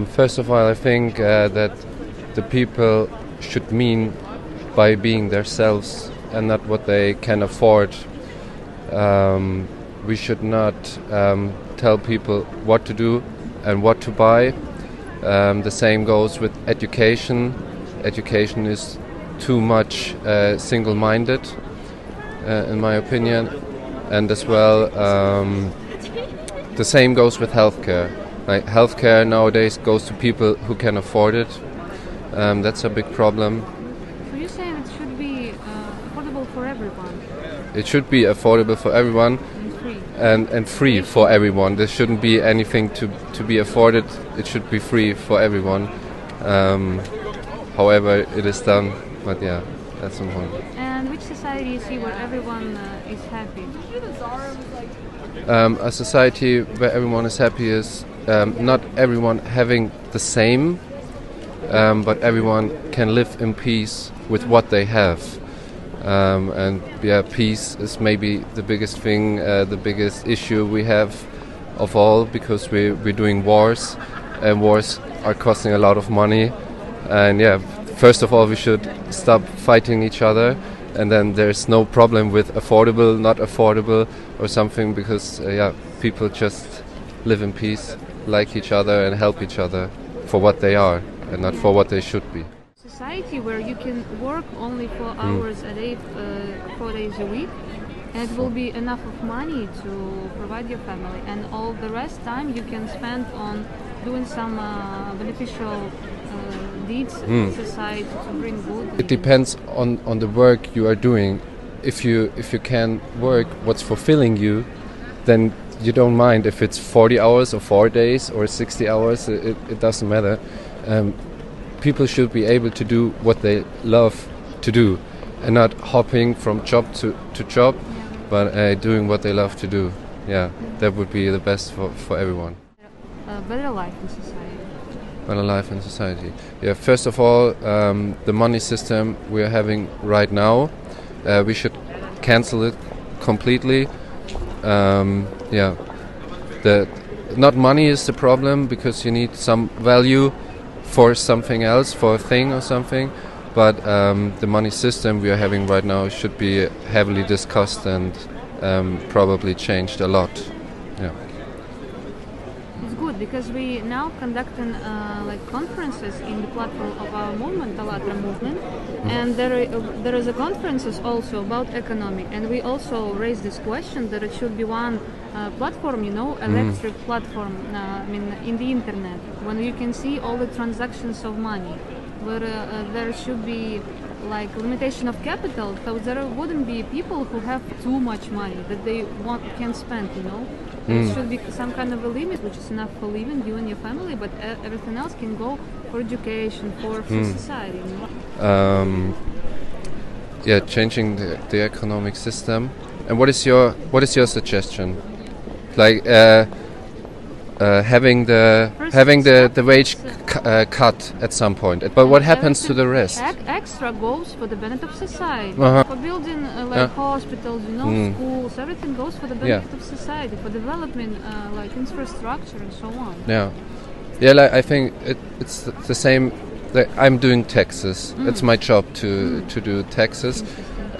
Um, first of all, I think uh, that the people should mean by being themselves and not what they can afford. Um, we should not um, tell people what to do and what to buy. Um, the same goes with education. Education is too much uh, single minded, uh, in my opinion. And as well, um, the same goes with healthcare. Like healthcare nowadays goes to people who can afford it. Um, that's a big problem. So you're saying it should be uh, affordable for everyone It should be affordable for everyone and free. and, and free for everyone. There shouldn't be anything to, to be afforded. It should be free for everyone. Um, however, it is done. But yeah, that's the point. And which society where everyone uh, is happy? Um, a society where everyone is happy is um, not everyone having the same, um, but everyone can live in peace with what they have. Um, and yeah, peace is maybe the biggest thing, uh, the biggest issue we have of all because we, we're doing wars, and wars are costing a lot of money. And yeah, first of all, we should stop fighting each other, and then there's no problem with affordable, not affordable, or something because uh, yeah, people just live in peace, like each other, and help each other for what they are, and not for what they should be. Society where you can work only four hours a day, uh, four days a week, and it will be enough of money to provide your family, and all the rest time you can spend on doing some uh, beneficial uh, in society to bring good. It depends on, on the work you are doing. If you if you can work what's fulfilling you, then you don't mind if it's 40 hours or four days or 60 hours. It, it doesn't matter. Um, people should be able to do what they love to do, and not hopping from job to, to job, but uh, doing what they love to do. Yeah, that would be the best for, for everyone. a better life in society. Better life in society. Yeah, first of all, um, the money system we are having right now, uh, we should cancel it completely. Um, yeah, the not money is the problem because you need some value for something else, for a thing or something. But um, the money system we are having right now should be heavily discussed and um, probably changed a lot. Yeah. Because we now conducting uh, like conferences in the platform of our movement, ALLATRA movement, and there uh, there is a conferences also about economy, and we also raised this question that it should be one uh, platform, you know, electric platform, uh, I mean, in the internet, when you can see all the transactions of money, where uh, uh, there should be like limitation of capital, so there wouldn't be people who have too much money that they want can spend, you know. There should be some kind of a limit which is enough for living you and your family, but everything else can go for education, for, for society. You know? um, yeah, changing the, the economic system. And what is your what is your suggestion? Like uh, uh, having the First having the, the wage uh, uh, cut at some point. But what happens to the rest? Extra goes for the benefit of society, Uh-huh. for building uh, like Yeah. hospitals, you know, Mm. schools. Everything goes for the Yeah. benefit of society, for developing uh, like infrastructure and so on. Yeah, yeah. Like I think it, it's the same. Like I'm doing taxes. It's my job to to do taxes.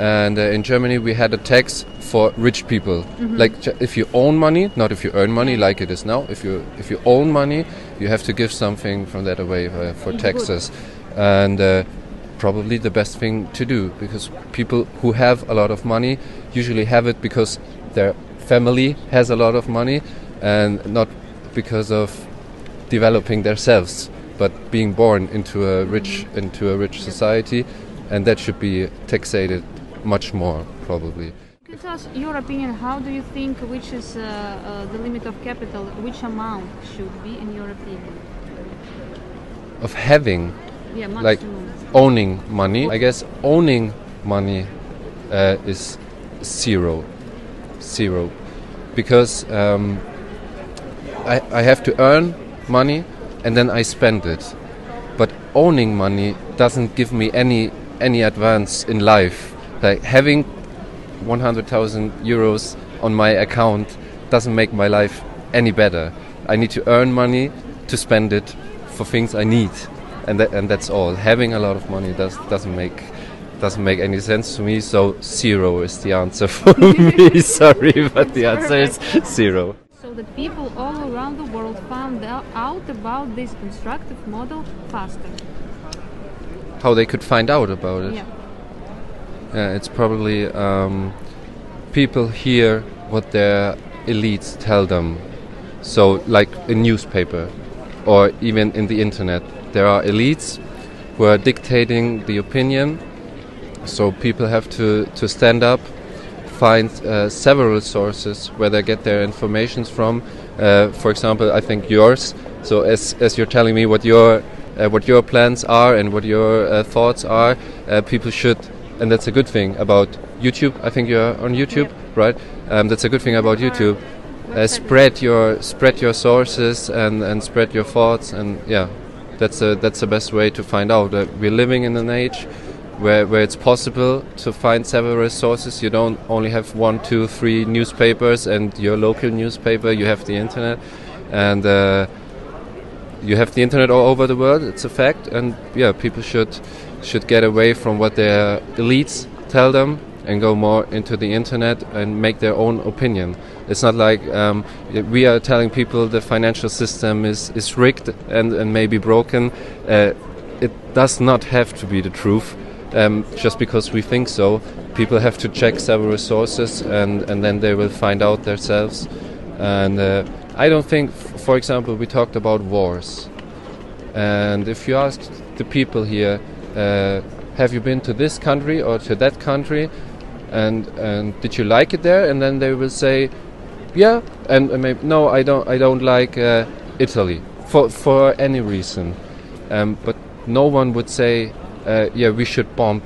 And uh, in Germany, we had a tax for rich people. Like if you own money, not if you earn money, like it is now. If you if you own money, you have to give something from that away uh, for taxes. And uh, probably the best thing to do because people who have a lot of money usually have it because their family has a lot of money and not because of developing themselves but being born into a rich into a rich society and that should be taxated much more probably Can you tell us your opinion? How do you think which is uh, uh, the limit of capital? Which amount should be, in your opinion? of having Yeah, like owning money i guess owning money uh, is zero zero because um, I, I have to earn money and then i spend it but owning money doesn't give me any any advance in life like having 100000 euros on my account doesn't make my life any better i need to earn money to spend it for things I need, and that, and that's all. Having a lot of money does doesn't make doesn't make any sense to me. So zero is the answer for me. Sorry, but the answer is zero. So that people all around the world found out out about this constructive model faster. How they could find out about it? Yeah. Yeah, it's probably um, people hear what their elites tell them. So, like a newspaper or even in the internet, there are elites who are dictating the opinion. So, people have to, to stand up, find uh, several sources where they get their informations from. Uh, for example, I think yours. So, as, as you're telling me what your uh, what your plans are and what your uh, thoughts are, uh, people should and that's a good thing about YouTube. I think you're on YouTube, Yep. right? Um, that's a good thing about YouTube. Uh, spread your spread your sources and, and spread your thoughts, and yeah, that's a, that's the best way to find out. Uh, we're living in an age where where it's possible to find several sources. You don't only have one, two, three newspapers and your local newspaper. You have the internet, and uh, you have the internet all over the world. It's a fact, and yeah, people should should get away from what their elites tell them and go more into the internet and make their own opinion. It's not like um, we are telling people the financial system is, is rigged and, and maybe broken. Uh, it does not have to be the truth um, just because we think so. People have to check several sources and, and then they will find out themselves. And uh, I don't think, for example, we talked about wars. And if you ask the people here, uh, have you been to this country or to that country, and and did you like it there? And then they will say, yeah, and, and maybe no, I don't, I don't like uh, Italy for for any reason. Um, but no one would say, uh, yeah, we should bomb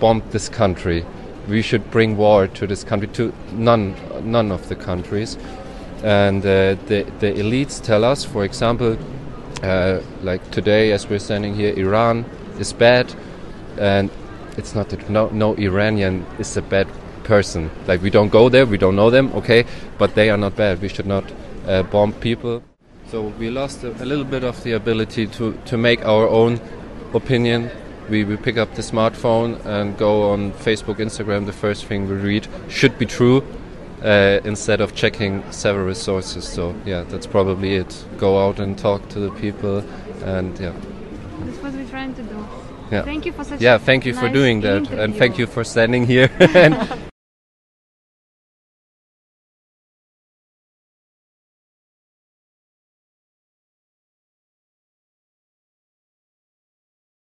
bomb this country. We should bring war to this country. To none, none of the countries. And uh, the the elites tell us, for example, uh, like today, as we're standing here, Iran is bad, and it's not that no, no Iranian is a bad person. Like we don't go there, we don't know them, okay, but they are not bad. We should not uh, bomb people. So we lost a, a little bit of the ability to, to make our own opinion. We, we pick up the smartphone and go on Facebook, Instagram. The first thing we read should be true uh, instead of checking several sources. So yeah, that's probably it. Go out and talk to the people, and yeah, That's what we're trying to do. yeah. Thank you for such Yeah, thank you for doing that, and thank you for standing here and